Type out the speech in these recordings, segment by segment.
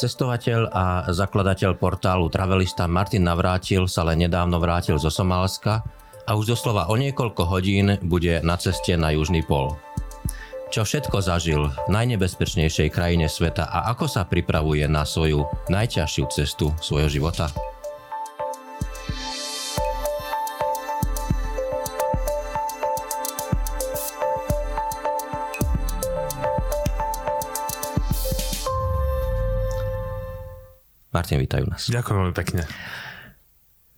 Cestovateľ a zakladateľ portálu Travelista Martin Navrátil sa len nedávno vrátil zo Somálska a už doslova o niekoľko hodín bude na ceste na Južný pol. Čo všetko zažil v najnebezpečnejšej krajine sveta a ako sa pripravuje na svoju najťažšiu cestu svojho života? Martin, vítajú nás. Ďakujem veľmi pekne.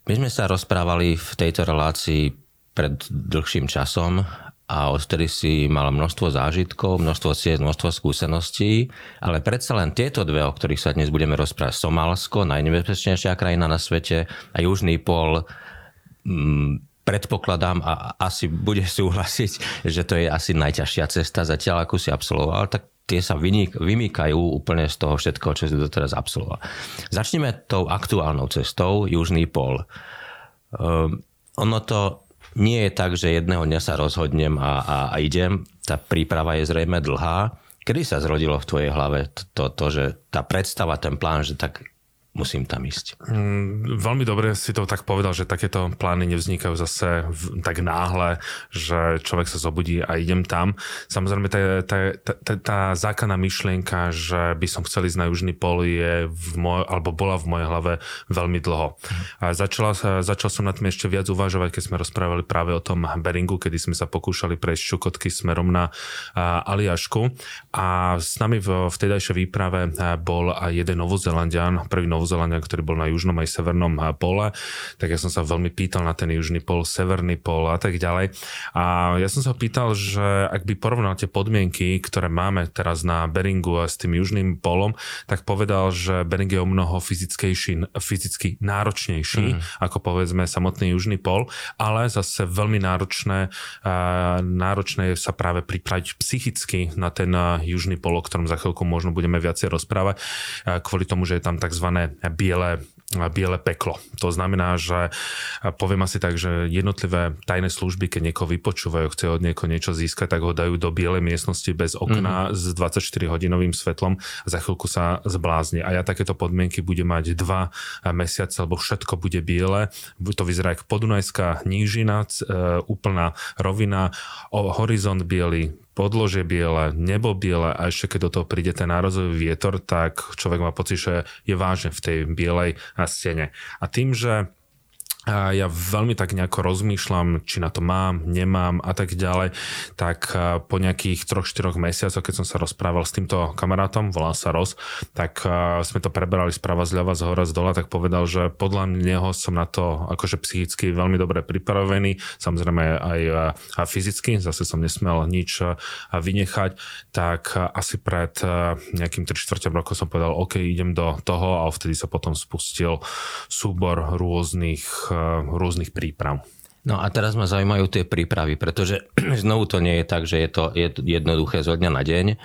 My sme sa rozprávali v tejto relácii pred dlhším časom a odtedy si mal množstvo zážitkov, množstvo ciest, množstvo skúseností, ale predsa len tieto dve, o ktorých sa dnes budeme rozprávať, Somálsko, najnebezpečnejšia krajina na svete a Južný pol, mm, predpokladám a asi bude súhlasiť, že to je asi najťažšia cesta zatiaľ, ako si absolvoval, tak tie sa vynik, vymýkajú úplne z toho všetko, čo si doteraz absolvoval. Začneme tou aktuálnou cestou, Južný pol. Um, ono to nie je tak, že jedného dňa sa rozhodnem a, a, a idem. Tá príprava je zrejme dlhá. Kedy sa zrodilo v tvojej hlave to, to, to, že tá predstava, ten plán, že tak musím tam ísť. Mm, veľmi dobre si to tak povedal, že takéto plány nevznikajú zase v, tak náhle, že človek sa zobudí a idem tam. Samozrejme, tá, tá, tá, tá, základná myšlienka, že by som chcel ísť na južný pol je v moj, alebo bola v mojej hlave veľmi dlho. A začala, začal som nad tým ešte viac uvažovať, keď sme rozprávali práve o tom Beringu, kedy sme sa pokúšali prejsť Čukotky smerom na Aliašku. A s nami v vtedajšej výprave bol aj jeden Novozelandian, prvý Novozelandian, Novozelandia, ktorý bol na južnom aj severnom pole, tak ja som sa veľmi pýtal na ten južný pol, severný pol a tak ďalej. A ja som sa pýtal, že ak by porovnal tie podmienky, ktoré máme teraz na Beringu a s tým južným polom, tak povedal, že Bering je o mnoho fyzickejší, fyzicky náročnejší, mm. ako povedzme samotný južný pol, ale zase veľmi náročné, náročné je sa práve pripraviť psychicky na ten južný pol, o ktorom za chvíľku možno budeme viacej rozprávať, kvôli tomu, že je tam tzv biele biele peklo. To znamená, že poviem asi tak, že jednotlivé tajné služby, keď niekoho vypočúvajú, chce od niekoho niečo získať, tak ho dajú do bielej miestnosti bez okna mm-hmm. s 24-hodinovým svetlom a za chvíľku sa zblázni. A ja takéto podmienky budem mať dva mesiace, lebo všetko bude biele. To vyzerá ako podunajská nížina, e, úplná rovina, horizont biely, podložie biele, nebo biele a ešte keď do toho príde ten nárazový vietor, tak človek má pocit, že je vážne v tej bielej stene. A tým, že a ja veľmi tak nejako rozmýšľam, či na to mám, nemám a tak ďalej, tak po nejakých 3-4 mesiacoch, keď som sa rozprával s týmto kamarátom, volá sa Ros, tak sme to preberali sprava zľava, z hora, z dola, tak povedal, že podľa neho som na to akože psychicky veľmi dobre pripravený, samozrejme aj fyzicky, zase som nesmel nič vynechať, tak asi pred nejakým 3 4 rokov som povedal, OK, idem do toho. A vtedy sa potom spustil súbor rôznych rôznych príprav. No a teraz ma zaujímajú tie prípravy, pretože znovu to nie je tak, že je to jednoduché zo dňa na deň. E,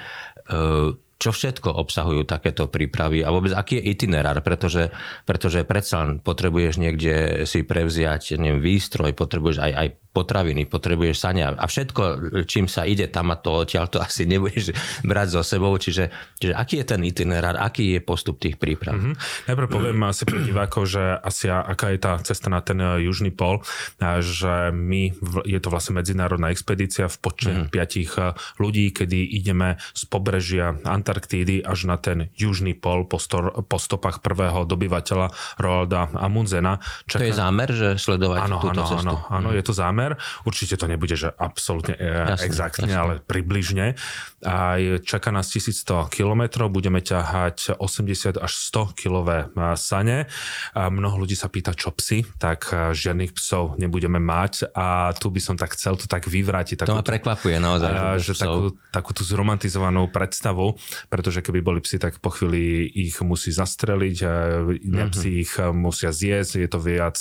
čo všetko obsahujú takéto prípravy a vôbec aký je itinerár, pretože, pretože predsa potrebuješ niekde si prevziať neviem, výstroj, potrebuješ aj, aj potraviny, potrebuješ sania a všetko, čím sa ide tam a to odtiaľ, to asi nebudeš brať so sebou. Čiže, čiže aký je ten itinerár, aký je postup tých príprav? Mm-hmm. Najprv poviem asi pre divákov, že asi aká je tá cesta na ten e, južný pol, že my, je to vlastne medzinárodná expedícia v počte mm-hmm. piatich e, ľudí, kedy ideme z pobrežia Antarktídy až na ten južný pol po, stor, po stopách prvého dobyvateľa Roalda Amundsena. Čaká... To je zámer, že sledovať áno, túto áno, cestu? Áno, áno, mm. je to zámer zámer. Určite to nebude, že absolútne e, jasne, exaktne, jasne. ale približne. A čaká nás 1100 kilometrov, budeme ťahať 80 až 100 kilové e, sane. A mnoho ľudí sa pýta, čo psy, tak e, žiadnych psov nebudeme mať a tu by som tak chcel to tak vyvrátiť. Takú, to ma prekvapuje naozaj. A, že takú, takú tú zromantizovanú predstavu, pretože keby boli psi, tak po chvíli ich musí zastreliť, mm-hmm. psi ich musia zjesť, je to viac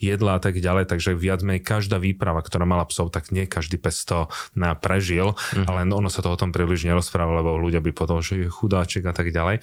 jedla a tak ďalej, takže viac menej každá výprava výprava, ktorá mala psov, tak nie každý pes to prežil, mm. ale ono sa to o tom príliš nerozpráva, lebo ľudia by potom, že je chudáčik a tak ďalej.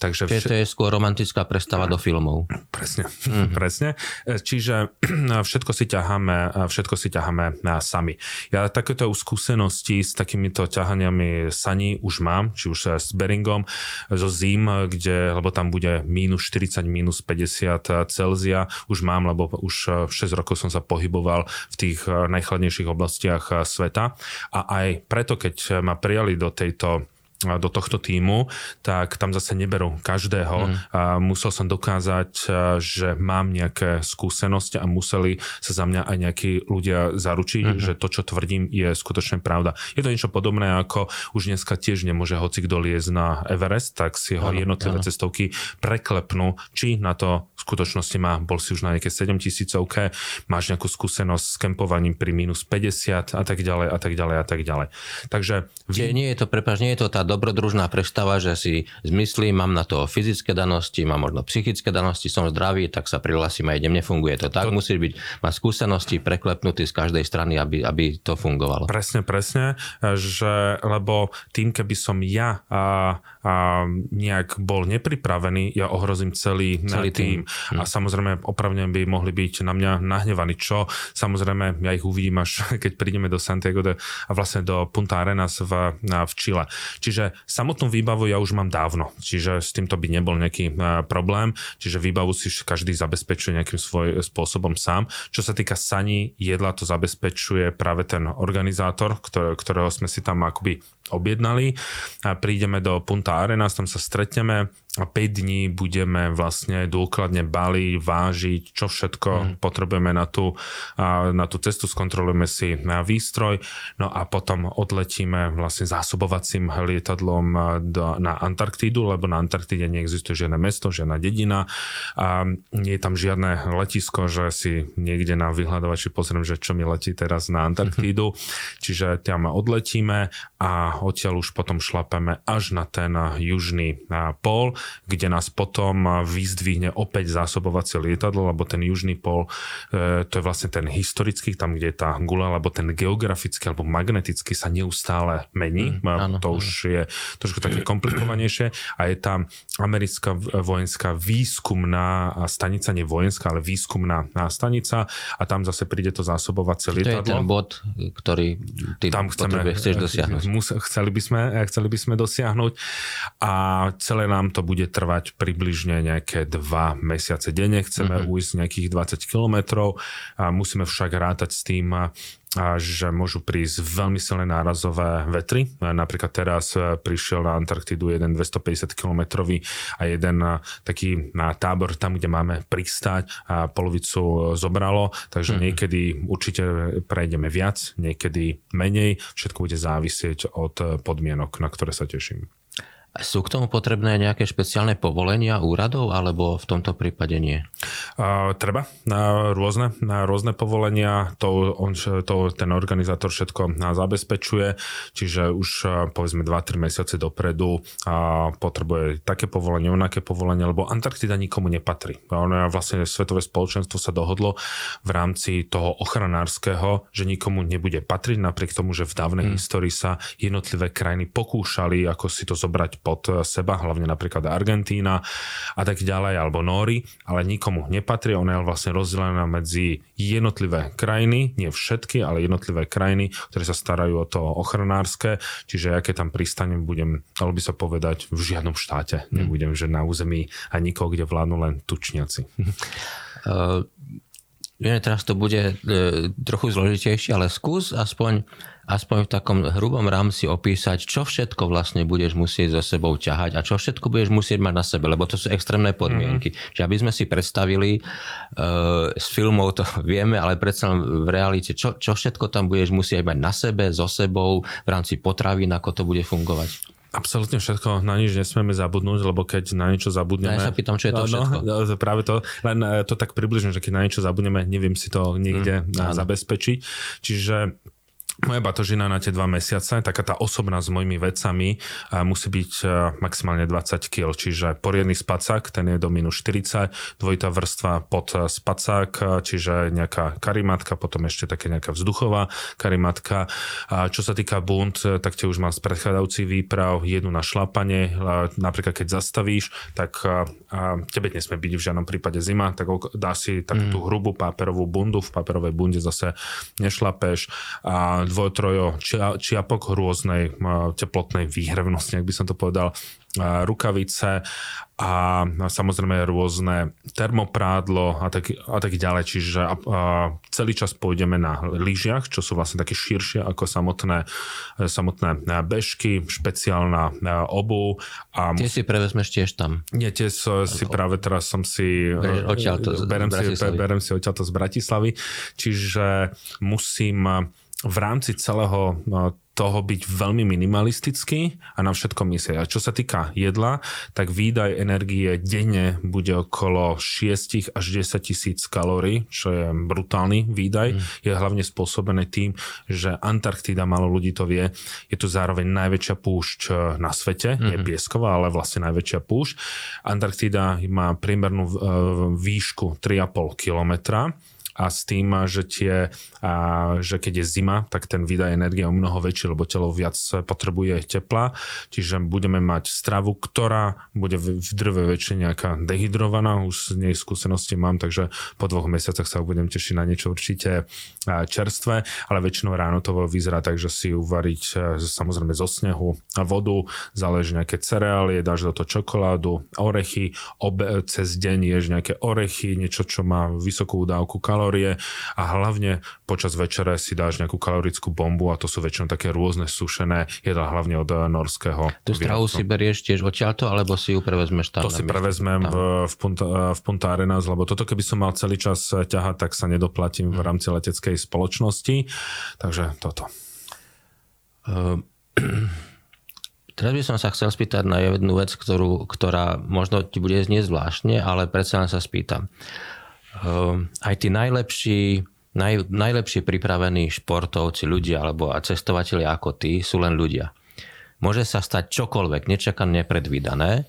Takže vš- to je skôr romantická predstava do filmov. Presne, mm. presne. Čiže všetko si ťaháme, všetko si ťaháme sami. Ja takéto skúsenosti s takýmito ťahaniami saní už mám, či už s Beringom, zo zim, kde, lebo tam bude mínus 40, mínus 50 Celzia, už mám, lebo už 6 rokov som sa pohyboval v tých najchladnejších oblastiach sveta. A aj preto, keď ma prijali do tejto do tohto týmu, tak tam zase neberú každého. Mm. A musel som dokázať, že mám nejaké skúsenosti a museli sa za mňa aj nejakí ľudia zaručiť, mm. že to, čo tvrdím, je skutočne pravda. Je to niečo podobné, ako už dneska tiež nemôže hoci kto liez na Everest, tak si ho ano, jednotlivé ano. cestovky preklepnú, či na to v skutočnosti má, bol si už na nejaké 7 tisícovke, máš nejakú skúsenosť s kempovaním pri minus 50 a tak ďalej a tak ďalej a tak ďalej. Takže... Vy... Nie je to, prepáč, nie je to tá dobrodružná predstava, že si zmyslím, mám na to fyzické danosti, mám možno psychické danosti, som zdravý, tak sa prihlasím a idem. Nefunguje to tak. To... Musí byť, mať skúsenosti preklepnutý z každej strany, aby, aby to fungovalo. Presne, presne, že lebo tým, keby som ja a, a nejak bol nepripravený, ja ohrozím celý, celý tým. tým. A hm. samozrejme opravne by mohli byť na mňa nahnevaní, čo samozrejme ja ich uvidím až keď prídeme do Santiago de, a vlastne do Punta Arenas v, v Chile. Čiže Čiže samotnú výbavu ja už mám dávno, čiže s týmto by nebol nejaký e, problém, čiže výbavu si každý zabezpečuje nejakým svoj spôsobom sám. Čo sa týka saní, jedla to zabezpečuje práve ten organizátor, ktoré, ktorého sme si tam akoby objednali. A prídeme do Punta Arenas, tam sa stretneme a 5 dní budeme vlastne dôkladne baliť, vážiť, čo všetko mm. potrebujeme na tú, na tú cestu, skontrolujeme si na výstroj, no a potom odletíme vlastne zásobovacím lietadlom do, na Antarktídu, lebo na Antarktíde neexistuje žiadne mesto, žiadna dedina a nie je tam žiadne letisko, že si niekde na vyhľadovači pozriem, že čo mi letí teraz na Antarktídu, mm-hmm. čiže tam odletíme a odtiaľ už potom šlapeme až na ten južný pol, kde nás potom vyzdvihne opäť zásobovacie lietadlo, lebo ten južný pol, e, to je vlastne ten historický, tam kde je tá gula, lebo ten geografický alebo magnetický sa neustále mení. Mm, áno, to už je trošku také komplikovanejšie a je tam americká vojenská výskumná stanica, nie vojenská, ale výskumná stanica a tam zase príde to zásobovacie lietadlo. To je ten bod, ktorý ty tam chceme, chceš dosiahnuť mus, chceli, by sme, eh, chceli by sme dosiahnuť a celé nám to bude trvať približne nejaké dva mesiace denne. Chceme mm-hmm. ujsť nejakých 20 kilometrov a musíme však rátať s tým, a že môžu prísť veľmi silné nárazové vetry. Napríklad teraz e, prišiel na Antarktidu jeden 250 km a jeden e, taký na tábor tam, kde máme pristáť a polovicu zobralo, takže mm-hmm. niekedy určite prejdeme viac, niekedy menej. Všetko bude závisieť od podmienok, na ktoré sa teším. Sú k tomu potrebné nejaké špeciálne povolenia úradov, alebo v tomto prípade nie? Uh, treba. Uh, rôzne, uh, rôzne povolenia, to, on, to ten organizátor všetko zabezpečuje, čiže už povedzme 2-3 mesiace dopredu uh, potrebuje také povolenie, onaké povolenie, lebo Antarktida nikomu nepatrí. Ono vlastne Svetové spoločenstvo sa dohodlo v rámci toho ochranárskeho, že nikomu nebude patriť, napriek tomu, že v dávnej hmm. histórii sa jednotlivé krajiny pokúšali, ako si to zobrať pod seba, hlavne napríklad Argentína a tak ďalej, alebo Nóri, ale nikomu nepatrí. Ona je vlastne rozdelená medzi jednotlivé krajiny, nie všetky, ale jednotlivé krajiny, ktoré sa starajú o to ochranárske, čiže ja keď tam pristanem, budem, dalo by sa povedať, v žiadnom štáte. Mm. Nebudem, že na území a nikoho, kde vládnu len tučniaci. Uh, teraz to bude uh, trochu zložitejšie, ale skús aspoň aspoň v takom hrubom rámci opísať, čo všetko vlastne budeš musieť so sebou ťahať a čo všetko budeš musieť mať na sebe, lebo to sú extrémne podmienky. Mm-hmm. Čiže aby sme si predstavili, uh, z filmov to vieme, ale predsa v realite, čo, čo všetko tam budeš musieť mať na sebe, so sebou, v rámci potravín, ako to bude fungovať. Absolútne všetko, na nič nesmieme zabudnúť, lebo keď na niečo zabudneme... Ja sa pýtam, čo je to no, všetko. No, no, práve to, len e, to tak približne, že keď na niečo zabudneme, neviem si to niekde mm, zabezpečiť. Čiže moja batožina na tie dva mesiace, taká tá osobná s mojimi vecami, musí byť maximálne 20 kg, čiže poriadny spacák, ten je do minus 40, dvojitá vrstva pod spacák, čiže nejaká karimatka, potom ešte také nejaká vzduchová karimatka. Čo sa týka bund, tak tie už mám z predchádzajúcich výprav, jednu na šlapanie, napríklad keď zastavíš, tak tebe nesmie byť v žiadnom prípade zima, tak dá si takú mm. tú hrubú paperovú bundu, v paperovej bunde zase nešlapeš a dvoj-trojo čiapok rôznej teplotnej výhrevnosti, ak by som to povedal, rukavice a samozrejme rôzne termoprádlo a tak, a tak ďalej. Čiže a, a celý čas pôjdeme na lyžiach, čo sú vlastne také širšie ako samotné, samotné bežky, špeciálna obu. A tie si prevezmeš tiež tam? Nie, tie so, si práve teraz som si... berem, si, berem si odtiaľto z Bratislavy. Čiže musím v rámci celého no, toho byť veľmi minimalistický a na všetko myslieť. A čo sa týka jedla, tak výdaj energie denne bude okolo 6 až 10 tisíc kalórií, čo je brutálny výdaj. Mm. Je hlavne spôsobené tým, že Antarktída, malo ľudí to vie, je tu zároveň najväčšia púšť eh, na svete, mm. nie piesková, ale vlastne najväčšia púšť. Antarktída má priemernú eh, výšku 3,5 kilometra a s tým, že, tie, a, že keď je zima, tak ten výdaj energie je o mnoho väčší, lebo telo viac potrebuje tepla, čiže budeme mať stravu, ktorá bude v, drve väčšine nejaká dehydrovaná, už z nej skúsenosti mám, takže po dvoch mesiacoch sa budem tešiť na niečo určite čerstvé, ale väčšinou ráno to vyzerá tak, že si uvariť samozrejme zo snehu a vodu, záleží nejaké cereálie, dáš do toho čokoládu, orechy, obe, cez deň ješ nejaké orechy, niečo, čo má vysokú dávku kalórií, kalórie a hlavne počas večere si dáš nejakú kalorickú bombu a to sú väčšinou také rôzne sušené jedla, hlavne od eh, norského. Tu stravu si berieš tiež odtiaľto, alebo si ju prevezmeš tam? To si prevezmem v, v, Punta, eh, v Punta Arenas, lebo toto keby som mal celý čas eh, ťahať, tak sa nedoplatím v mhm. rámci leteckej spoločnosti. Takže toto. Uh, Teraz by som sa chcel spýtať na jednu vec, ktorú, ktorá možno ti bude znieť zvláštne, ale predsa len sa spýtam. Ehm, aj tí najlepší, naj, najlepšie pripravení športovci, ľudia alebo cestovateľi ako ty sú len ľudia. Môže sa stať čokoľvek, nečakané, nepredvídané.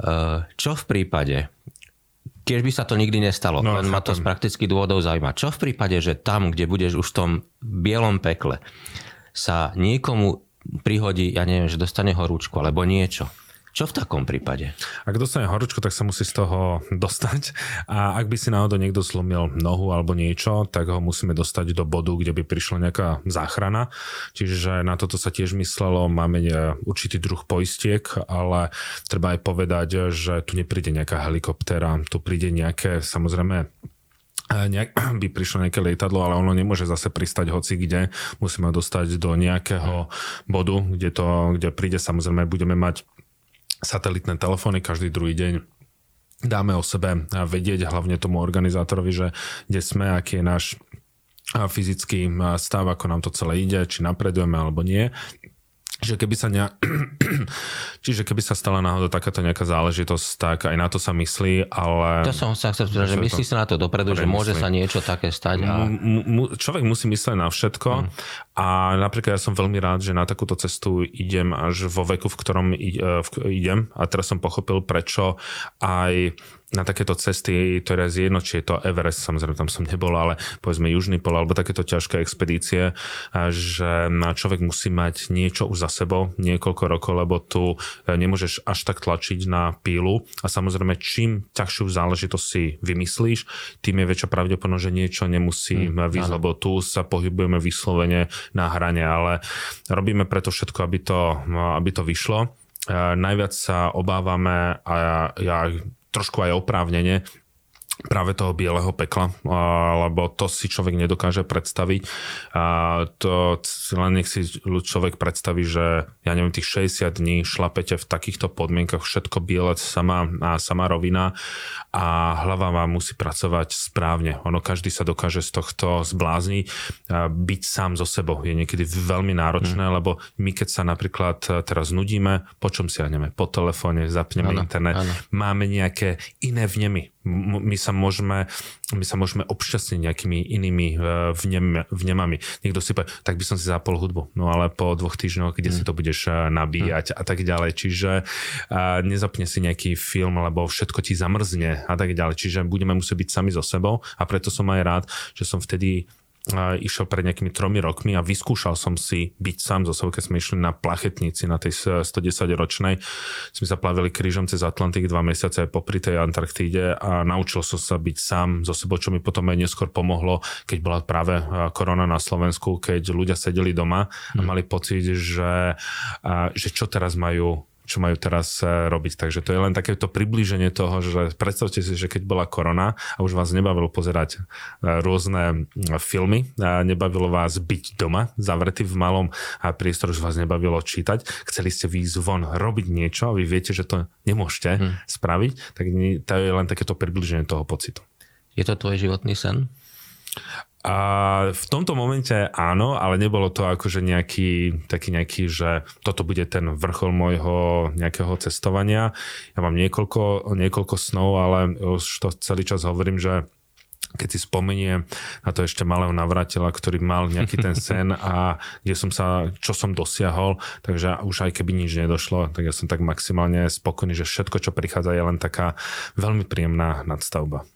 Ehm, čo v prípade, keď by sa to nikdy nestalo, no, len ma to z praktických dôvodov zaujíma. Čo v prípade, že tam, kde budeš už v tom bielom pekle, sa niekomu prihodí, ja neviem, že dostane horúčku alebo niečo čo v takom prípade? Ak dostane horúčku, tak sa musí z toho dostať a ak by si náhodou niekto slomil nohu alebo niečo, tak ho musíme dostať do bodu, kde by prišla nejaká záchrana. Čiže na toto sa tiež myslelo, máme určitý druh poistiek, ale treba aj povedať, že tu nepríde nejaká helikoptera, tu príde nejaké samozrejme nejak, by prišlo nejaké lietadlo, ale ono nemôže zase pristať hoci kde. Musíme dostať do nejakého bodu, kde, to, kde príde, samozrejme budeme mať satelitné telefóny každý druhý deň dáme o sebe vedieť hlavne tomu organizátorovi, že kde sme, aký je náš fyzický stav, ako nám to celé ide, či napredujeme alebo nie. Čiže keby sa, ne... Čiže keby sa stala náhodou takáto nejaká záležitosť, tak aj na to sa myslí, ale... To som sa chcel povedať, že myslí sa na to dopredu, že môže sa niečo také stať. A... M- m- človek musí myslieť na všetko mm. a napríklad ja som veľmi rád, že na takúto cestu idem až vo veku, v ktorom e, idem a teraz som pochopil, prečo aj na takéto cesty, ktoré je jedno, či je to Everest, samozrejme tam som nebol, ale povedzme Južný pol alebo takéto ťažké expedície, že človek musí mať niečo už za sebou niekoľko rokov, lebo tu e, nemôžeš až tak tlačiť na pílu a samozrejme čím ťažšiu záležitosť si vymyslíš, tým je väčšia pravdepodobnosť, že niečo nemusí hmm, výsť, lebo tu sa pohybujeme vyslovene na hrane, ale robíme preto všetko, aby to, aby to vyšlo. Uh, najviac sa obávame a ja trošku aj oprávnene práve toho bieleho pekla, lebo to si človek nedokáže predstaviť. A to len nech si človek predstaví, že ja neviem, tých 60 dní šlapete v takýchto podmienkach, všetko biele, sama, a sama rovina a hlava vám musí pracovať správne. Ono každý sa dokáže z tohto zblázniť. Byť sám so sebou je niekedy veľmi náročné, mm. lebo my keď sa napríklad teraz nudíme, po čom siahneme? Po telefóne, zapneme ano, internet, ano. máme nejaké iné vnemy my sa môžeme, my sa môžeme obšťastniť nejakými inými e, vnem, vnemami. Niekto si povie, tak by som si zapol hudbu, no ale po dvoch týždňoch, kde mm. si to budeš e, nabíjať mm. a tak ďalej. Čiže a nezapne si nejaký film, lebo všetko ti zamrzne a tak ďalej. Čiže budeme musieť byť sami so sebou a preto som aj rád, že som vtedy išiel pred nejakými tromi rokmi a vyskúšal som si byť sám zo sebou, keď sme išli na plachetnici na tej 110 ročnej. Sme sa plavili krížom cez Atlantik dva mesiace popri tej Antarktíde a naučil som sa byť sám zo sebou, čo mi potom aj neskôr pomohlo, keď bola práve korona na Slovensku, keď ľudia sedeli doma a hm. mali pocit, že, že čo teraz majú čo majú teraz e, robiť. Takže to je len takéto priblíženie toho, že predstavte si, že keď bola korona a už vás nebavilo pozerať e, rôzne filmy, a nebavilo vás byť doma, zavretý v malom priestore, už vás nebavilo čítať, chceli ste výjsť von, robiť niečo a vy viete, že to nemôžete hmm. spraviť, tak to je len takéto približenie toho pocitu. Je to tvoj životný sen? A v tomto momente áno, ale nebolo to akože nejaký, taký nejaký, že toto bude ten vrchol môjho nejakého cestovania. Ja mám niekoľko, niekoľko snov, ale už to celý čas hovorím, že keď si spomeniem na to ešte malého navratila, ktorý mal nejaký ten sen a kde som sa, čo som dosiahol, takže už aj keby nič nedošlo, tak ja som tak maximálne spokojný, že všetko, čo prichádza, je len taká veľmi príjemná nadstavba.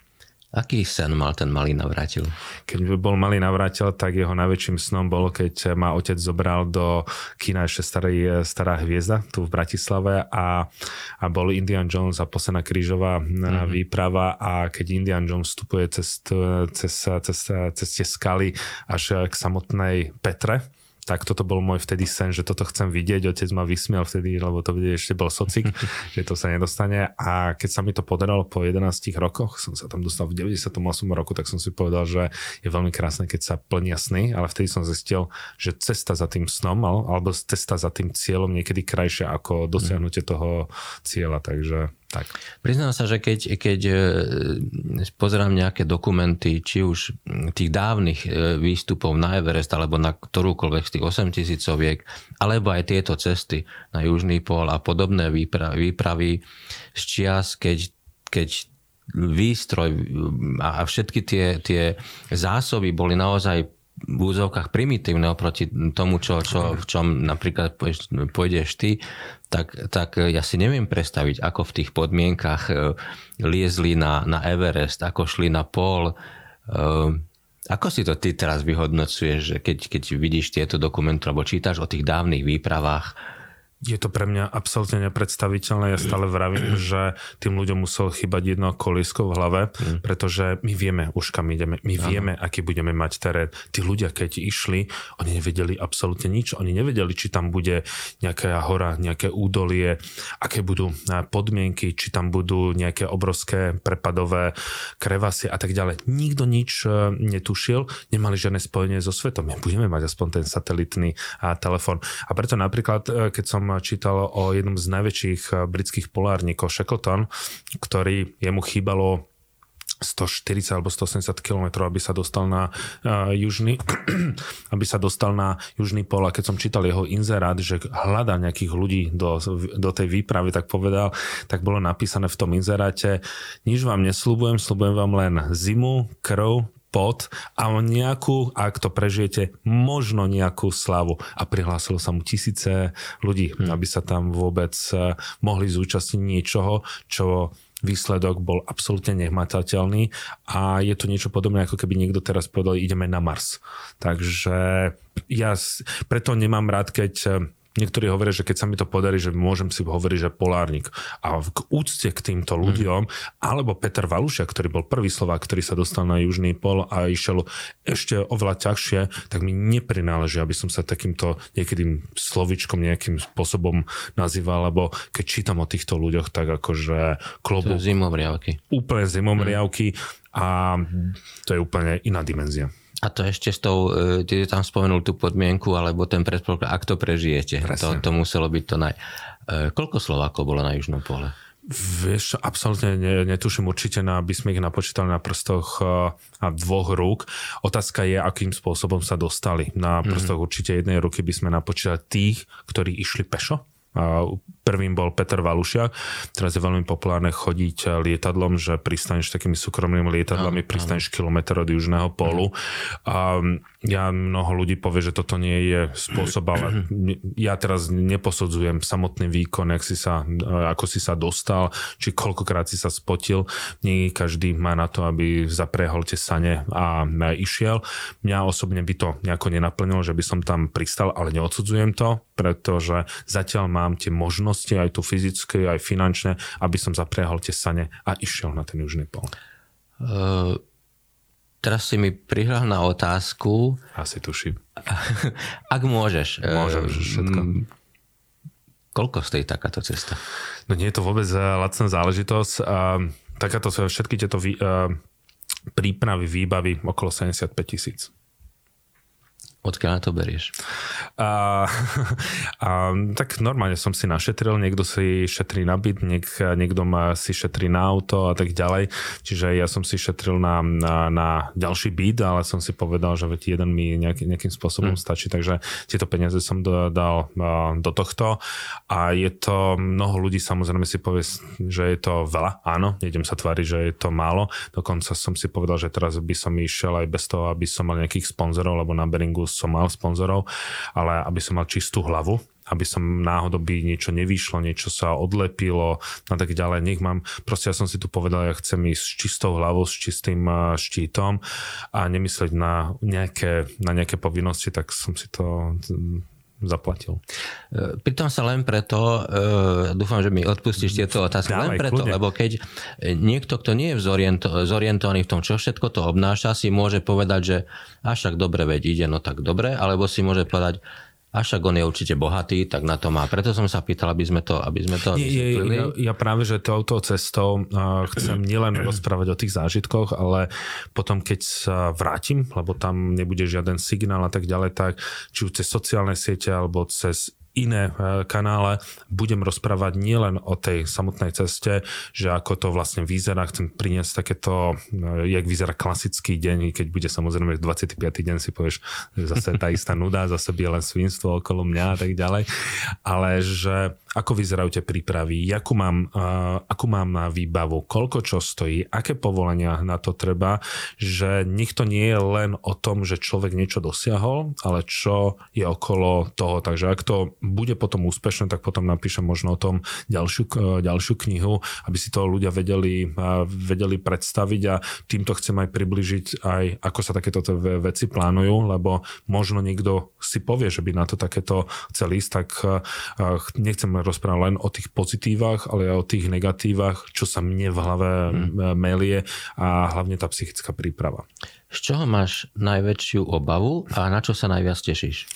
Aký sen mal ten malý navrátil? Keď bol malý navrátil, tak jeho najväčším snom bolo, keď ma otec zobral do kina ešte starý, stará hviezda tu v Bratislave a, a bol Indian Jones a posledná krížová mm-hmm. výprava a keď Indian Jones vstupuje cez, cez, cez, cez tie skaly až k samotnej Petre, tak toto bol môj vtedy sen, že toto chcem vidieť. Otec ma vysmial vtedy, lebo to ešte bol socik, že to sa nedostane. A keď sa mi to podarilo po 11 rokoch, som sa tam dostal v 98 roku, tak som si povedal, že je veľmi krásne, keď sa plnia sny, ale vtedy som zistil, že cesta za tým snom, alebo cesta za tým cieľom niekedy krajšia ako dosiahnutie toho cieľa. Takže tak. Priznám sa, že keď, keď e, pozerám nejaké dokumenty, či už tých dávnych e, výstupov na Everest, alebo na ktorúkoľvek z tých 8 tisícoviek, alebo aj tieto cesty na Južný pól a podobné výpravy, výpravy z čias, keď, keď výstroj a všetky tie, tie zásoby boli naozaj v úzovkách primitívne oproti tomu, čo, čo, v čom napríklad pôjdeš ty, tak, tak ja si neviem predstaviť, ako v tých podmienkach e, liezli na, na Everest, ako šli na pol. E, ako si to ty teraz vyhodnocuješ, keď, keď vidíš tieto dokumenty alebo čítaš o tých dávnych výpravách, je to pre mňa absolútne nepredstaviteľné. Ja stále vravím, že tým ľuďom muselo chýbať jedno kolísko v hlave, mm. pretože my vieme už kam ideme, my vieme, aký budeme mať terén. Tí ľudia, keď išli, oni nevedeli absolútne nič. Oni nevedeli, či tam bude nejaká hora, nejaké údolie, aké budú podmienky, či tam budú nejaké obrovské prepadové krevasy a tak ďalej. Nikto nič e, netušil, nemali žiadne spojenie so svetom. My budeme mať aspoň ten satelitný telefón. A preto napríklad, e, keď som čítal o jednom z najväčších eh, britských polárnikov, Shackleton, ktorý jemu chýbalo 140 alebo 180 km, aby sa dostal na uh, južný, aby sa dostal na južný pol. A keď som čítal jeho inzerát, že hľada nejakých ľudí do, do tej výpravy, tak povedal, tak bolo napísané v tom inzeráte, nič vám nesľubujem, slúbujem vám len zimu, krv, pot a nejakú, ak to prežijete, možno nejakú slavu. A prihlásilo sa mu tisíce ľudí, hmm. aby sa tam vôbec eh, mohli zúčastniť niečoho, čo výsledok bol absolútne nehmatateľný a je to niečo podobné, ako keby niekto teraz povedal, ideme na Mars. Takže ja preto nemám rád, keď eh, Niektorí hovoria, že keď sa mi to podarí, že môžem si hovoriť, že polárnik. A k úcte k týmto ľuďom, mm. alebo Peter Valušia, ktorý bol prvý Slovák, ktorý sa dostal na južný pol a išiel ešte oveľa ťažšie, tak mi neprináleží, aby som sa takýmto niekedy slovičkom nejakým spôsobom nazýval, lebo keď čítam o týchto ľuďoch, tak akože klobu... Zimomriavky. Úplne zimomriavky mm. a to je úplne iná dimenzia. A to ešte s tou, e, ty tam spomenul tú podmienku, alebo ten predpoklad, ak to prežijete. To, to muselo byť to naj... E, koľko Slovákov bolo na Južnom pole? Vieš, absolútne netuším určite, na, aby sme ich napočítali na prstoch uh, dvoch rúk. Otázka je, akým spôsobom sa dostali. Na mhm. prstoch mm-hmm. určite jednej ruky by sme napočítali tých, ktorí išli pešo Prvým bol Peter Valušiak. Teraz je veľmi populárne chodiť lietadlom, že pristaneš takými súkromnými lietadlami, pristaneš kilometr od južného polu. A ja mnoho ľudí povie, že toto nie je spôsob, ale ja teraz neposudzujem samotný výkon, jak si sa, ako si sa dostal, či koľkokrát si sa spotil. Nie každý má na to, aby zapriehol tie sane a išiel. Mňa osobne by to nejako nenaplnilo, že by som tam pristal, ale neodsudzujem to, pretože zatiaľ mám tie možnosti, aj tu fyzické, aj finančné, aby som zapriehol tie sane a išiel na ten južný pol. Uh, teraz si mi prihral na otázku. Asi tuším. Ak môžeš. Môžem, uh, všetko. Koľko stojí takáto cesta? No nie je to vôbec eh, lacná záležitosť. Takáto všetky tieto vý, prípravy, výbavy okolo 75 tisíc. Odkiaľ na to berieš? A, a, tak normálne som si našetril, niekto si šetrí na byt, niek, niekto má si šetrí na auto a tak ďalej. Čiže ja som si šetril na, na, na ďalší byt, ale som si povedal, že veď jeden mi nejaký, nejakým spôsobom mm. stačí, takže tieto peniaze som do, dal do tohto. A je to, mnoho ľudí samozrejme si povie, že je to veľa. Áno, nejdem sa tváriť, že je to málo. Dokonca som si povedal, že teraz by som išiel aj bez toho, aby som mal nejakých sponzorov, lebo na Beringu som mal sponzorov, ale aby som mal čistú hlavu, aby som náhodou by niečo nevyšlo, niečo sa odlepilo a tak ďalej. Nech mám, proste ja som si tu povedal, ja chcem ísť s čistou hlavou, s čistým štítom a nemyslieť na nejaké, na nejaké povinnosti, tak som si to zaplatil. E, Pritom sa len preto, uh, dúfam, že mi odpustíš tieto otázky, Dávaj, len preto, kľudne. lebo keď niekto, kto nie je zoriento, zorientovaný v tom, čo všetko to obnáša, si môže povedať, že až však dobre veď ide, no tak dobre, alebo si môže povedať, a však on je určite bohatý, tak na to má. Preto som sa pýtal, aby sme to, aby sme to Nie, ja, ja práve, že touto cestou uh, chcem nielen rozprávať o tých zážitkoch, ale potom, keď sa vrátim, lebo tam nebude žiaden signál a tak ďalej, tak či už cez sociálne siete alebo cez iné e, kanále budem rozprávať nielen o tej samotnej ceste, že ako to vlastne vyzerá, chcem priniesť takéto, e, jak vyzerá klasický deň, keď bude samozrejme 25. deň si povieš, že zase tá istá nuda, zase len svinstvo okolo mňa a tak ďalej, ale že ako vyzerajú tie prípravy, akú mám, uh, akú mám na výbavu, koľko čo stojí, aké povolenia na to treba, že nech to nie je len o tom, že človek niečo dosiahol, ale čo je okolo toho. Takže ak to bude potom úspešné, tak potom napíšem možno o tom ďalšiu, uh, ďalšiu knihu, aby si to ľudia vedeli, uh, vedeli predstaviť. A týmto chcem aj približiť aj, ako sa takéto veci plánujú, lebo možno niekto si povie, že by na to takéto chcel ísť, tak nechcem rozprával len o tých pozitívach, ale aj o tých negatívach, čo sa mne v hlave hmm. melie a hlavne tá psychická príprava. Z čoho máš najväčšiu obavu a na čo sa najviac tešíš?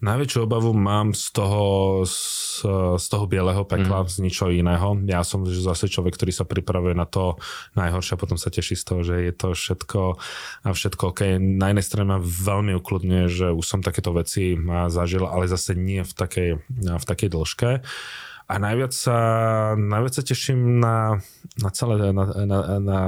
Najväčšiu obavu mám z toho, z, z toho bieleho pekla, mm. z ničo iného. Ja som zase človek, ktorý sa pripravuje na to najhoršie a potom sa teší z toho, že je to všetko, všetko OK. Na jednej strane ma veľmi ukludňuje, že už som takéto veci zažil, ale zase nie v takej, v takej dĺžke. A najviac sa, najviac sa teším na, na, celé, na, na, na,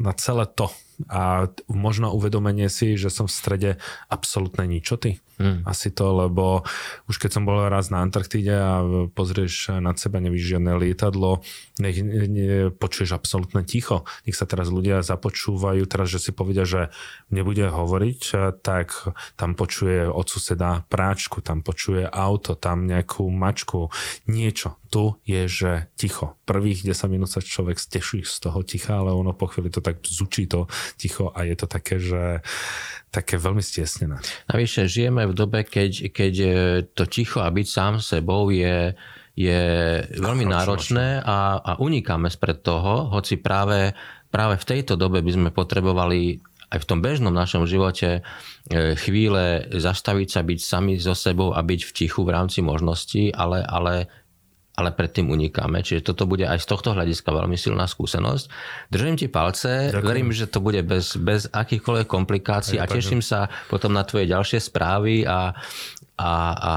na celé to, a možno uvedomenie si, že som v strede absolútnej ničoty. Hmm. Asi to, lebo už keď som bol raz na Antarktíde a pozrieš nad seba, nevíš lietadlo, nech, ne, počuješ absolútne ticho. Nech sa teraz ľudia započúvajú, teraz, že si povedia, že nebude hovoriť, tak tam počuje od suseda práčku, tam počuje auto, tam nejakú mačku, niečo. Tu je, že ticho. Prvých 10 minút sa človek steší z toho ticha, ale ono po chvíli to tak zúči to ticho a je to také, že také veľmi stiesnené. Navyše žijeme v dobe, keď, keď e, to ticho a byť sám sebou je, je veľmi náročné a, a unikáme spred toho, hoci práve, práve v tejto dobe by sme potrebovali aj v tom bežnom našom živote e, chvíle zastaviť sa, byť sami so sebou a byť v tichu v rámci možností, ale, ale ale predtým unikáme. Čiže toto bude aj z tohto hľadiska veľmi silná skúsenosť. Držím ti palce, Ďakujem. verím, že to bude bez, bez akýchkoľvek komplikácií a teším sa potom na tvoje ďalšie správy a, a, a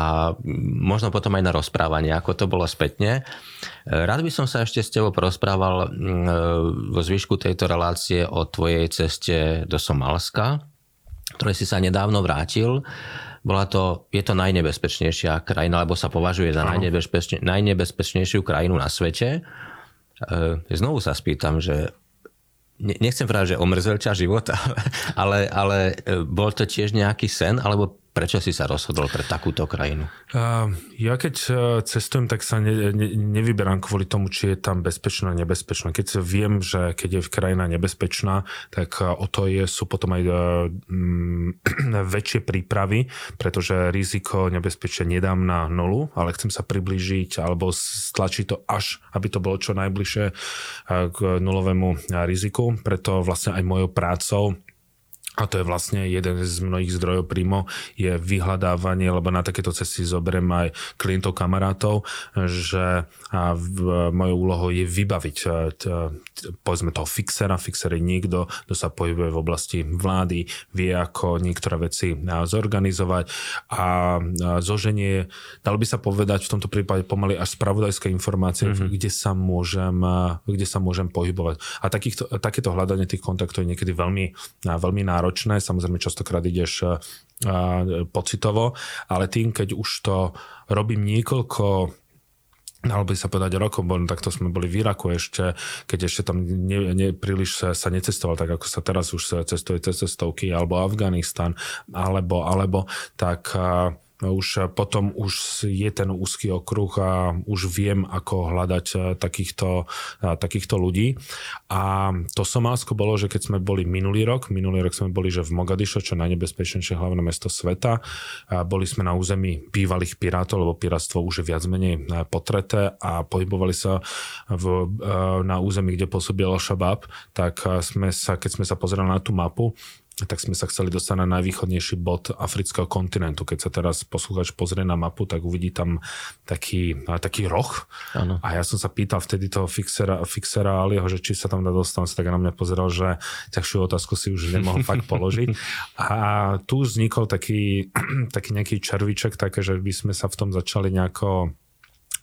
možno potom aj na rozprávanie, ako to bolo spätne. Rád by som sa ešte s tebou porozprával vo zvyšku tejto relácie o tvojej ceste do Somalska, ktorej si sa nedávno vrátil. Bola to, je to najnebezpečnejšia krajina, lebo sa považuje za najnebezpečne, najnebezpečnejšiu krajinu na svete. E, znovu sa spýtam, že nechcem povedať, že omrzel ťa život, ale, ale e, bol to tiež nejaký sen, alebo Prečo si sa rozhodol pre takúto krajinu? Uh, ja keď uh, cestujem, tak sa ne, ne, nevyberám kvôli tomu, či je tam bezpečná, nebezpečná. Keď viem, že keď je krajina nebezpečná, tak uh, o to je, sú potom aj um, väčšie prípravy, pretože riziko nebezpečia nedám na nulu, ale chcem sa priblížiť alebo stlačiť to až, aby to bolo čo najbližšie k nulovému riziku. Preto vlastne aj mojou prácou a to je vlastne jeden z mnohých zdrojov príjmo, je vyhľadávanie, lebo na takéto cesty zoberiem aj klientov, kamarátov, že v, mojou úlohou je vybaviť e, povedzme toho fixera. Fixer je niekto, kto sa pohybuje v oblasti vlády, vie ako niektoré veci zorganizovať a zoženie, dalo by sa povedať v tomto prípade pomaly až spravodajské informácie, mm-hmm. kde, sa môžem, kde sa môžem pohybovať. A takýchto, takéto hľadanie tých kontaktov je niekedy veľmi, veľmi náročné náročné, samozrejme častokrát ideš eh, eh, pocitovo, ale tým, keď už to robím niekoľko dalo by sa povedať rokov, bo takto sme boli v Iraku ešte, keď ešte tam ne, ne, príliš sa, sa necestoval, tak ako sa teraz už cestuje cez cestovky, alebo Afganistan, alebo, alebo, tak uh, už potom už je ten úzky okruh a už viem, ako hľadať eh, takýchto, eh, takýchto ľudí. A to Somálsko bolo, že keď sme boli minulý rok, minulý rok sme boli, že v Mogadišo, čo najnebezpečnejšie hlavné mesto sveta, boli sme na území bývalých pirátov, lebo pirátstvo už je viac menej eh, potreté a pohybovali sa v, na území, kde pôsobil Al-Shabaab, tak sme sa, keď sme sa pozerali na tú mapu, tak sme sa chceli dostať na najvýchodnejší bod afrického kontinentu. Keď sa teraz poslúchač pozrie na mapu, tak uvidí tam taký, taký roh. Ano. A ja som sa pýtal vtedy toho fixera, fixera Aliho, že či sa tam dá dostať, tak na mňa pozeral, že ťažšiu otázku si už nemohol fakt položiť. A tu vznikol taký, taký nejaký červiček, také, že by sme sa v tom začali nejako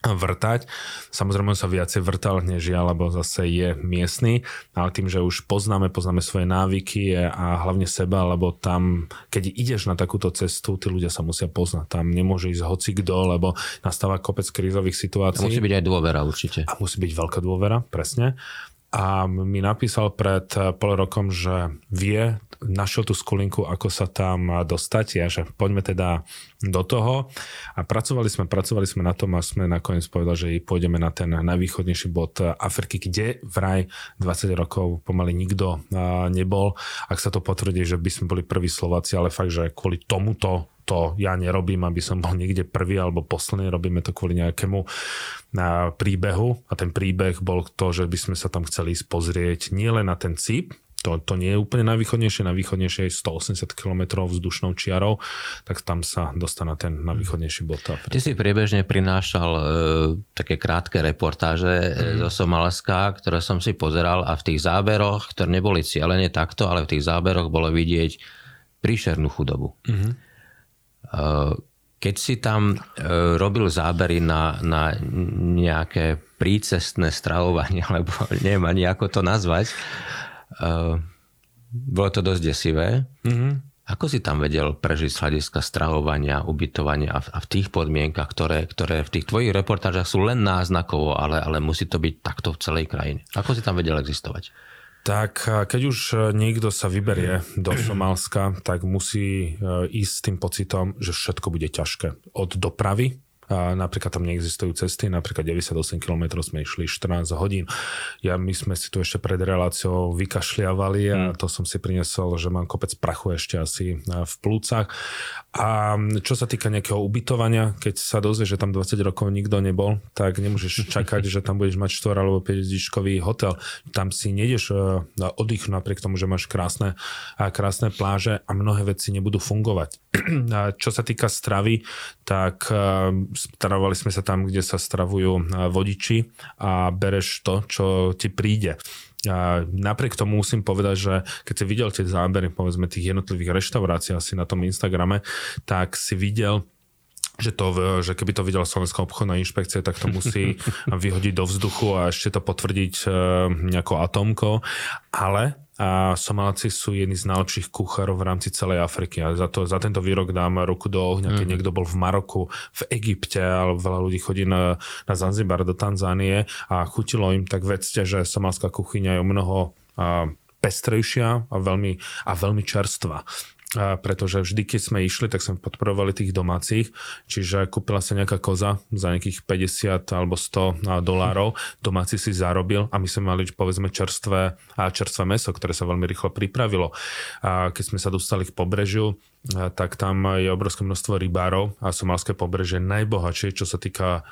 vrtať. Samozrejme sa viacej vrtal než ja, lebo zase je miestny, ale tým, že už poznáme, poznáme svoje návyky a hlavne seba, lebo tam, keď ideš na takúto cestu, tí ľudia sa musia poznať. Tam nemôže ísť hoci kto, lebo nastáva kopec krízových situácií. A musí byť aj dôvera určite. A musí byť veľká dôvera, presne a mi napísal pred pol rokom, že vie, našiel tú skulinku, ako sa tam dostať, ja, že poďme teda do toho. A pracovali sme, pracovali sme na tom a sme nakoniec povedali, že pôjdeme na ten najvýchodnejší bod Afriky, kde vraj 20 rokov pomaly nikto nebol. Ak sa to potvrdí, že by sme boli prví Slováci, ale fakt, že kvôli tomuto to ja nerobím, aby som bol niekde prvý alebo posledný, robíme to kvôli nejakému príbehu. A ten príbeh bol to, že by sme sa tam chceli ísť pozrieť nielen na ten CIP, to, to nie je úplne najvýchodnejšie, najvýchodnejšie je 180 km vzdušnou čiarou, tak tam sa dostane ten najvýchodnejší bod. Ty si priebežne prinášal e, také krátke reportáže mm. zo Somalska, ktoré som si pozeral a v tých záberoch, ktoré neboli cieľene takto, ale v tých záberoch bolo vidieť príšernú chudobu. Mm. Keď si tam e, robil zábery na, na nejaké prícestné stravovanie, alebo neviem ani ako to nazvať, e, bolo to dosť desivé. Mm-hmm. Ako si tam vedel prežiť z hľadiska stravovania, ubytovania a v tých podmienkach, ktoré, ktoré v tých tvojich reportážach sú len náznakovo, ale, ale musí to byť takto v celej krajine? Ako si tam vedel existovať? tak keď už e, niekto sa vyberie do Somálska, tak musí e, ísť s tým pocitom, že všetko bude ťažké. Od dopravy, a napríklad tam neexistujú cesty, napríklad 98 km sme išli 14 hodín. Ja, my sme si tu ešte pred reláciou vykašliavali a hmm. to som si prinesol, že mám kopec prachu ešte asi v plúcach. A čo sa týka nejakého ubytovania, keď sa dozvie, že tam 20 rokov nikto nebol, tak nemôžeš čakať, že tam budeš mať 4 alebo 5 hotel. Tam si nejdeš e, oddychnúť napriek tomu, že máš krásne, krásne pláže a mnohé veci nebudú fungovať. A čo sa týka stravy, tak e, stravovali sme sa tam, kde sa stravujú e, vodiči a bereš to, čo ti príde. A napriek tomu musím povedať, že keď si videl tie zábery, povedzme tých jednotlivých reštaurácií asi na tom Instagrame, tak si videl že, to, že keby to videla Slovenská obchodná inšpekcia, tak to musí vyhodiť do vzduchu a ešte to potvrdiť e, nejakou atomkou. Ale a Somálci sú jedni z najlepších kuchárov v rámci celej Afriky. A za, to, za tento výrok dám ruku do ohňa, keď mm. niekto bol v Maroku, v Egypte, ale veľa ľudí chodí na, na Zanzibar do Tanzánie a chutilo im, tak vedzte, že somálska kuchyňa je o mnoho a, pestrejšia a veľmi, a veľmi čerstvá pretože vždy, keď sme išli, tak sme podporovali tých domácich, čiže kúpila sa nejaká koza za nejakých 50 alebo 100 dolárov, domáci si zarobil a my sme mali povedzme čerstvé, čerstvé meso, ktoré sa veľmi rýchlo pripravilo. A keď sme sa dostali k pobrežiu, tak tam je obrovské množstvo rybárov a somalské pobreže najbohatšie, čo sa týka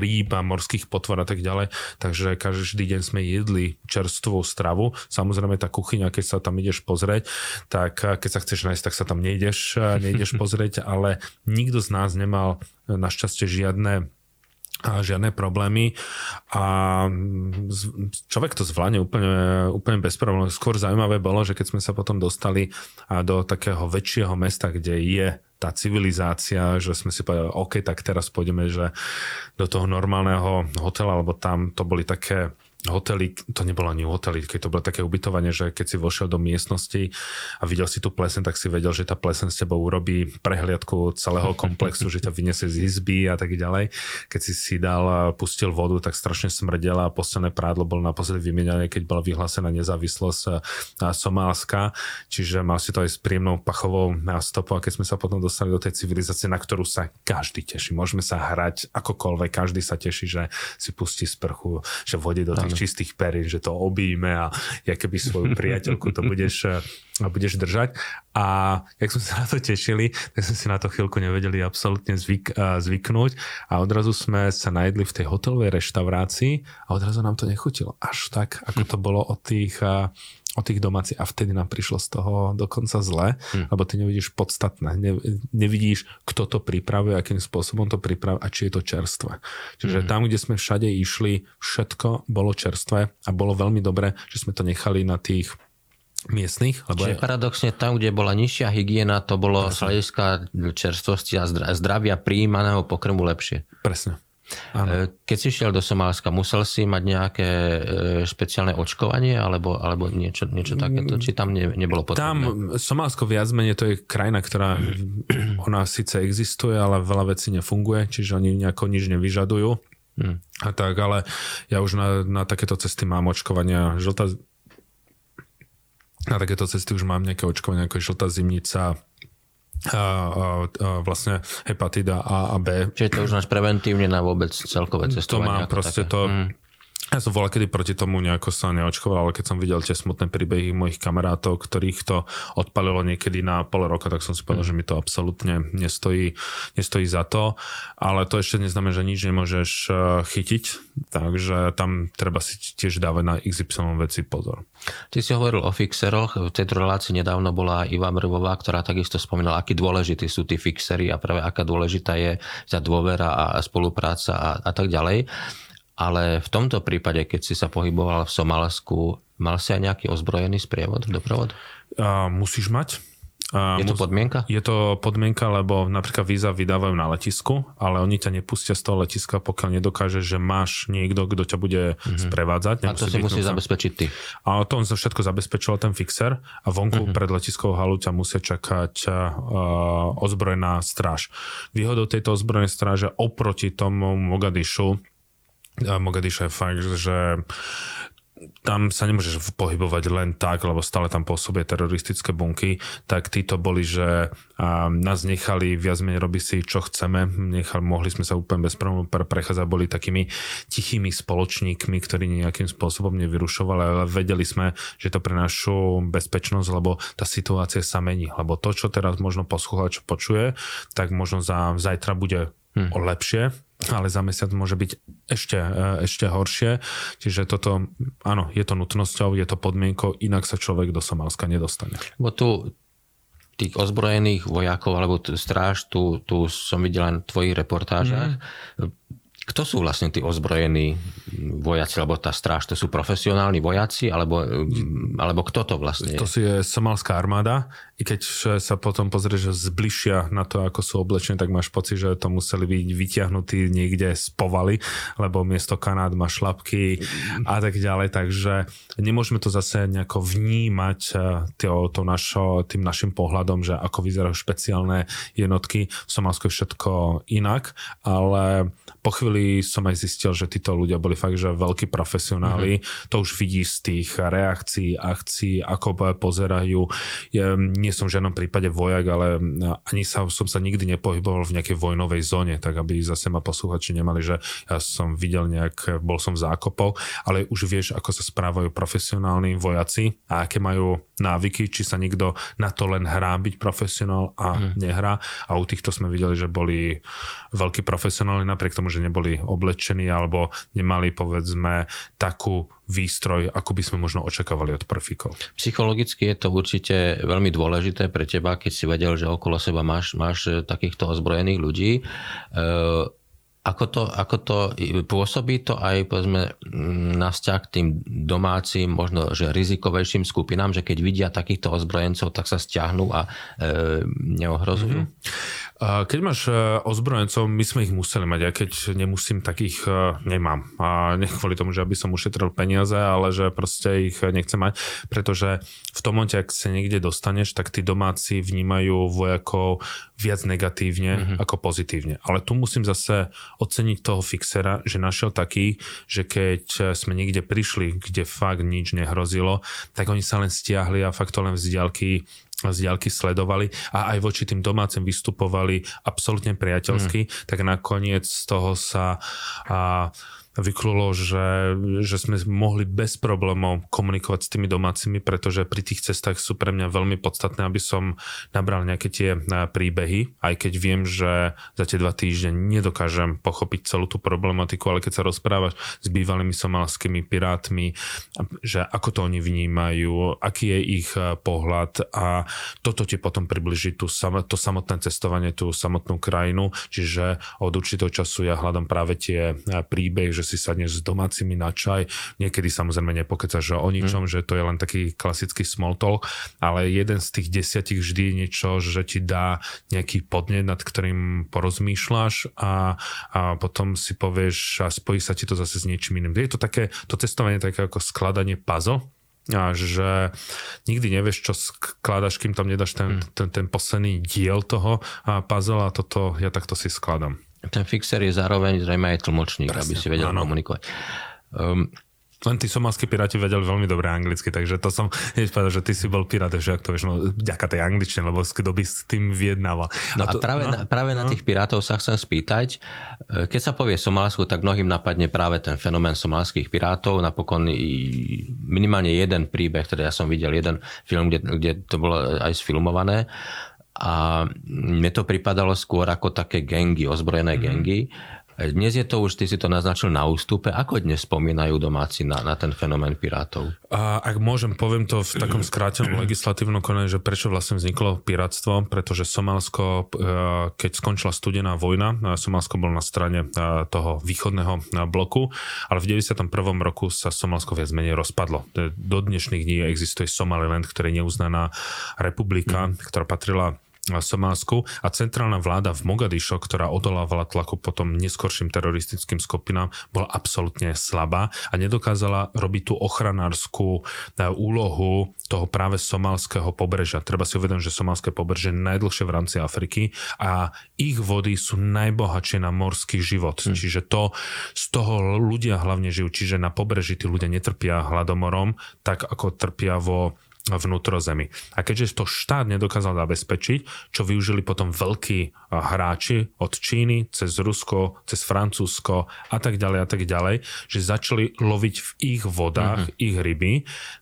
rýb a morských potvor a tak ďalej. Takže každý deň sme jedli čerstvú stravu. Samozrejme tá kuchyňa, keď sa tam ideš pozrieť, tak keď sa chceš nájsť, tak sa tam nejdeš, nejdeš pozrieť, ale nikto z nás nemal našťastie žiadne a žiadne problémy a človek to zvládne úplne, úplne bez problémov. Skôr zaujímavé bolo, že keď sme sa potom dostali do takého väčšieho mesta, kde je tá civilizácia, že sme si povedali, OK, tak teraz pôjdeme že do toho normálneho hotela, lebo tam to boli také hotely, to nebolo ani hotely, keď to bolo také ubytovanie, že keď si vošiel do miestnosti a videl si tú plesen, tak si vedel, že tá plesen s tebou urobí prehliadku celého komplexu, že ťa vyniesie z izby a tak ďalej. Keď si si dal, pustil vodu, tak strašne smrdela a posledné prádlo bolo naposledy vymieňané, keď bola vyhlásená nezávislosť Somálska, čiže mal si to aj s príjemnou pachovou stopou a keď sme sa potom dostali do tej civilizácie, na ktorú sa každý teší. Môžeme sa hrať akokoľvek, každý sa teší, že si pustí sprchu, že vode do tých čistých perín, že to obíme a ja keby svoju priateľku to budeš, a budeš držať. A jak sme sa na to tešili, tak sme si na to chvíľku nevedeli absolútne zvyk, zvyknúť a odrazu sme sa najedli v tej hotelovej reštaurácii a odrazu nám to nechutilo. Až tak, ako to bolo od tých o tých domácich a vtedy nám prišlo z toho dokonca zle, hmm. lebo ty nevidíš podstatné, ne, nevidíš, kto to pripravuje, akým spôsobom to pripravuje a či je to čerstvé. Čiže hmm. tam, kde sme všade išli, všetko bolo čerstvé a bolo veľmi dobré, že sme to nechali na tých miestnych. Lebo Čiže je... paradoxne tam, kde bola nižšia hygiena, to bolo z hľadiska čerstvosti a zdravia príjmaného pokrmu lepšie. Presne. Ano. E, keď si šiel do Somálska, musel si mať nejaké e, špeciálne očkovanie alebo, alebo niečo, niečo takéto? Či tam ne, nebolo potrebné? Tam Somálsko viac menej to je krajina, ktorá ona síce existuje, ale veľa vecí nefunguje, čiže oni nejako nič nevyžadujú. Hmm. A tak, ale ja už na, na takéto cesty mám očkovania. Žltá, na takéto cesty už mám nejaké očkovania, ako je žltá zimnica, a, a, a vlastne hepatida A a B. Čiže to už máš preventívne na vôbec celkové cestovanie. To mám proste také. to... Mm. Ja som volal kedy proti tomu nejako sa neočkoval, ale keď som videl tie smutné príbehy mojich kamarátov, ktorých to odpalilo niekedy na pol roka, tak som si povedal, mm. že mi to absolútne nestojí, nestojí za to. Ale to ešte neznamená, že nič nemôžeš e, chytiť, takže tam treba si tiež dávať na XY veci pozor. Ty si hovoril o fixeroch. V tejto relácii nedávno bola Iva Mrvová, ktorá takisto spomínala, aký dôležití sú tí fixery a práve aká dôležitá je tá dôvera a spolupráca a, a tak ďalej. Ale v tomto prípade, keď si sa pohyboval v Somálsku, mal si aj nejaký ozbrojený sprievod, doprovod? Uh, musíš mať. Uh, je to podmienka? Je to podmienka, lebo napríklad víza vydávajú na letisku, ale oni ťa nepustia z toho letiska, pokiaľ nedokáže, že máš niekto, kto ťa bude mm-hmm. sprevádzať. A to si musí zabezpečiť ty. A to on sa všetko zabezpečoval ten fixer a vonku mm-hmm. pred letiskou halu ťa musia čakať uh, ozbrojená stráž. Výhodou tejto ozbrojenej stráže oproti tomu Mogadišu Mogadiša je fakt, že tam sa nemôžeš pohybovať len tak, lebo stále tam pôsobia teroristické bunky, tak títo boli, že nás nechali viac menej robiť si, čo chceme. Nechali, mohli sme sa úplne bez problémov prechádzať, boli takými tichými spoločníkmi, ktorí nejakým spôsobom nevyrušovali, ale vedeli sme, že to pre našu bezpečnosť, lebo tá situácia sa mení. Lebo to, čo teraz možno posluchač počuje, tak možno za zajtra bude hmm. lepšie, ale za mesiac môže byť ešte, e, ešte horšie. Čiže toto, áno, je to nutnosťou, je to podmienkou, inak sa človek do Somálska nedostane. Bo tu tých ozbrojených vojakov alebo stráž, tu, tu som videl len v tvojich reportážach. Mm. Kto sú vlastne tí ozbrojení vojaci, alebo tá stráž? To sú profesionálni vojaci, alebo, alebo kto to vlastne je? To je somalská armáda. I keď sa potom pozrieš zbližšia na to, ako sú oblečení, tak máš pocit, že to museli byť vyťahnutí niekde z povaly, lebo miesto Kanád má šlapky a tak ďalej. Takže nemôžeme to zase nejako vnímať eh, to, to našo, tým našim pohľadom, že ako vyzerajú špeciálne jednotky. V Somálsku je všetko inak, ale po chvíli som aj zistil, že títo ľudia boli fakt, že veľkí profesionáli. Mm-hmm. To už vidí z tých reakcií, akcií, ako pozerajú. Ja nie som v žiadnom prípade vojak, ale ani sa, som sa nikdy nepohyboval v nejakej vojnovej zóne, tak aby zase ma posluchači nemali, že ja som videl nejak, bol som v zákopov, ale už vieš, ako sa správajú profesionálni vojaci a aké majú návyky, či sa nikto na to len hrá byť profesionál a mm. nehrá. A u týchto sme videli, že boli veľkí profesionáli napriek tomu, že neboli oblečení alebo nemali povedzme takú výstroj, ako by sme možno očakávali od profíkov. Psychologicky je to určite veľmi dôležité pre teba, keď si vedel, že okolo seba máš, máš e, takýchto ozbrojených ľudí. E, ako to, ako to pôsobí to aj povedzme, na vzťah k tým domácim, možno že rizikovejším skupinám, že keď vidia takýchto ozbrojencov, tak sa stiahnu a e, neohrozujú? Mm-hmm. Keď máš e, ozbrojencov, my sme ich museli mať, aj keď nemusím, tak ich e, nemám. A nie kvôli tomu, že aby som ušetril peniaze, ale že proste ich nechcem mať, pretože v tom momente, ak sa niekde dostaneš, tak tí domáci vnímajú vojakov viac negatívne mm-hmm. ako pozitívne. Ale tu musím zase oceniť toho fixera, že našiel taký, že keď sme niekde prišli, kde fakt nič nehrozilo, tak oni sa len stiahli a fakt to len z diaľky z diaľky sledovali a aj voči tým domácim vystupovali absolútne priateľsky, mm. tak nakoniec z toho sa a, vyklulo, že, že sme mohli bez problémov komunikovať s tými domácimi, pretože pri tých cestách sú pre mňa veľmi podstatné, aby som nabral nejaké tie príbehy, aj keď viem, že za tie dva týždne nedokážem pochopiť celú tú problematiku, ale keď sa rozprávaš s bývalými somalskými pirátmi, že ako to oni vnímajú, aký je ich pohľad a toto ti potom približí tú, to samotné cestovanie, tú samotnú krajinu, čiže od určitého času ja hľadám práve tie príbehy, že si sadneš s domácimi na čaj. Niekedy samozrejme nepokecaš o ničom, mm. že to je len taký klasický small talk, ale jeden z tých desiatich vždy je niečo, že ti dá nejaký podnet, nad ktorým porozmýšľaš a, a potom si povieš a spojí sa ti to zase s niečím iným. Je to také, to cestovanie také ako skladanie puzzle, a že nikdy nevieš, čo skladaš, kým tam nedáš ten, mm. ten, ten posledný diel toho puzzle a toto ja takto si skladám. Ten fixer je zároveň zrejme aj tlmočník, Presne, aby si vedel áno. komunikovať. Um, len tí somalskí piráti vedeli veľmi dobre anglicky, takže to som hneď povedal, že ty si bol pirát, že ak to vieš, no ďaká tej angličtine, lebo kto by s tým vyjednával. No a, to, a práve, no, na, práve no. na tých pirátov sa chcem spýtať, e, keď sa povie Somálsku, tak mnohým napadne práve ten fenomén somalských pirátov, napokon minimálne jeden príbeh, teda ja som videl jeden film, kde, kde to bolo aj sfilmované, a mne to pripadalo skôr ako také gengy, ozbrojené mm. gengy. Dnes je to už, ty si to naznačil na ústupe. Ako dnes spomínajú domáci na, na ten fenomén pirátov? A ak môžem, poviem to v takom skrátenom legislatívnom konaní, že prečo vlastne vzniklo pirátstvo, pretože Somálsko, e, keď skončila studená vojna, e, Somálsko bol na strane e, toho východného bloku, ale v 91. roku sa Somálsko viac menej rozpadlo. Do dnešných dní existuje Somaliland, ktorá je neuznaná republika, mm. ktorá patrila Somálsku a centrálna vláda v Mogadišo, ktorá odolávala tlaku potom neskorším teroristickým skupinám, bola absolútne slabá a nedokázala robiť tú ochranárskú e, úlohu toho práve somalského pobrežia. Treba si uvedomiť, že somalské pobrežie je najdlhšie v rámci Afriky a ich vody sú najbohatšie na morský život. Hmm. Čiže to, z toho ľudia hlavne žijú. Čiže na pobreží tí ľudia netrpia hladomorom, tak ako trpia vo vnútrozemi. A keďže to štát nedokázal zabezpečiť, čo využili potom veľkí hráči od Číny cez Rusko, cez Francúzsko a tak ďalej a tak ďalej, že začali loviť v ich vodách mm-hmm. ich ryby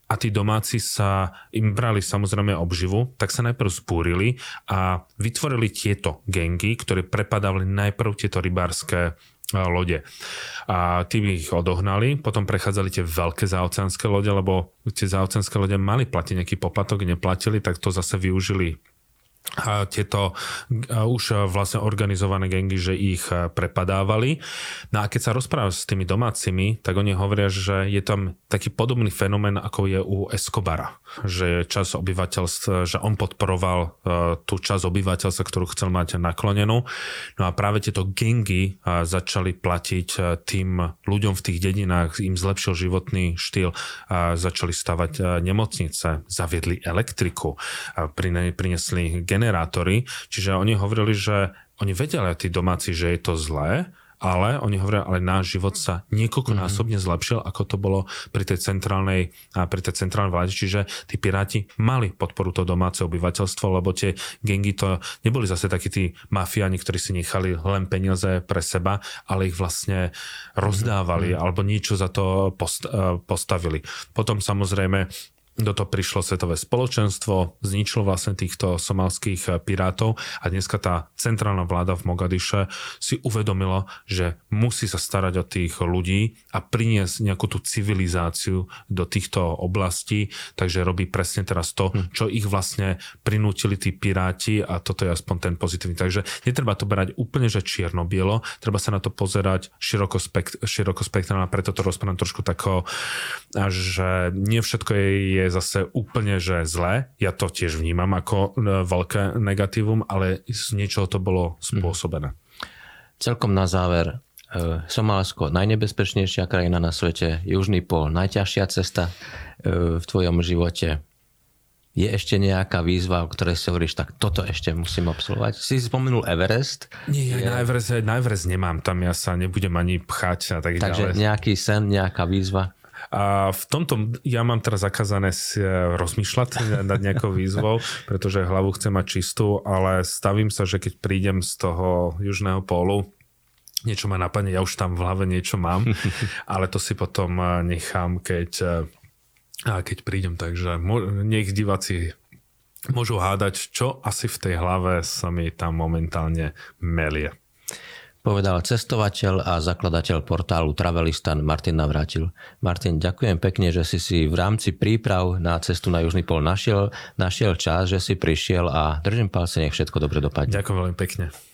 a tí domáci sa im brali samozrejme obživu, tak sa najprv spúrili a vytvorili tieto gengy, ktoré prepadávali najprv tieto rybárske lode. A tým ich odohnali, potom prechádzali tie veľké zaoceánske lode, lebo tie zaoceánske lode mali platiť nejaký poplatok, neplatili, tak to zase využili a tieto už vlastne organizované gengy, že ich prepadávali. No a keď sa rozpráva s tými domácimi, tak oni hovoria, že je tam taký podobný fenomén, ako je u Escobara. Že čas obyvateľstva, že on podporoval uh, tú časť obyvateľstva, ktorú chcel mať naklonenú. No a práve tieto gengy začali platiť tým ľuďom v tých dedinách, im zlepšil životný štýl, začali stavať nemocnice, zaviedli elektriku, prinesli generátory, čiže oni hovorili, že oni vedeli, tí domáci, že je to zlé, ale oni hovoria, ale náš život sa niekoľkonásobne mm-hmm. zlepšil, ako to bolo pri tej centrálnej, pri tej centrálnej vláde. Čiže tí piráti mali podporu to domáce obyvateľstvo, lebo tie gengy to neboli zase takí tí mafiáni, ktorí si nechali len peniaze pre seba, ale ich vlastne rozdávali mm-hmm. alebo niečo za to post, postavili. Potom samozrejme do toho prišlo svetové spoločenstvo, zničilo vlastne týchto somalských eh, pirátov a dneska tá centrálna vláda v Mogadiše si uvedomila, že musí sa starať o tých ľudí a priniesť nejakú tú civilizáciu do týchto oblastí, takže robí presne teraz to, hm. čo ich vlastne prinútili tí piráti a toto je aspoň ten pozitívny. Takže netreba to berať úplne, že čierno-bielo, treba sa na to pozerať široko, spekt- široko spektrálne, preto to rozprávam trošku tako, že nie všetko je, je je zase úplne, že zlé. Ja to tiež vnímam ako e, veľké negatívum, ale z niečoho to bolo spôsobené. Celkom na záver. E, Somálsko, najnebezpečnejšia krajina na svete, Južný pol, najťažšia cesta e, v tvojom živote. Je ešte nejaká výzva, o ktorej si hovoríš, tak toto ešte musím absolvovať? Si spomenul Everest? Nie, ja na Everest, na Everest nemám, tam ja sa nebudem ani pchať a tak Takže ďalej. nejaký sen, nejaká výzva? A v tomto ja mám teraz zakázané si eh, rozmýšľať nad nejakou výzvou, pretože hlavu chcem mať čistú, ale stavím sa, že keď prídem z toho južného pólu, niečo ma napadne, ja už tam v hlave niečo mám, ale to si potom eh, nechám, keď, eh, keď prídem. Takže nech diváci môžu hádať, čo asi v tej hlave sa mi tam momentálne melie povedal cestovateľ a zakladateľ portálu Travelistan Martin Navrátil. Martin, ďakujem pekne, že si si v rámci príprav na cestu na Južný pol našiel, našiel čas, že si prišiel a držím palce, nech všetko dobre dopadne. Ďakujem veľmi pekne.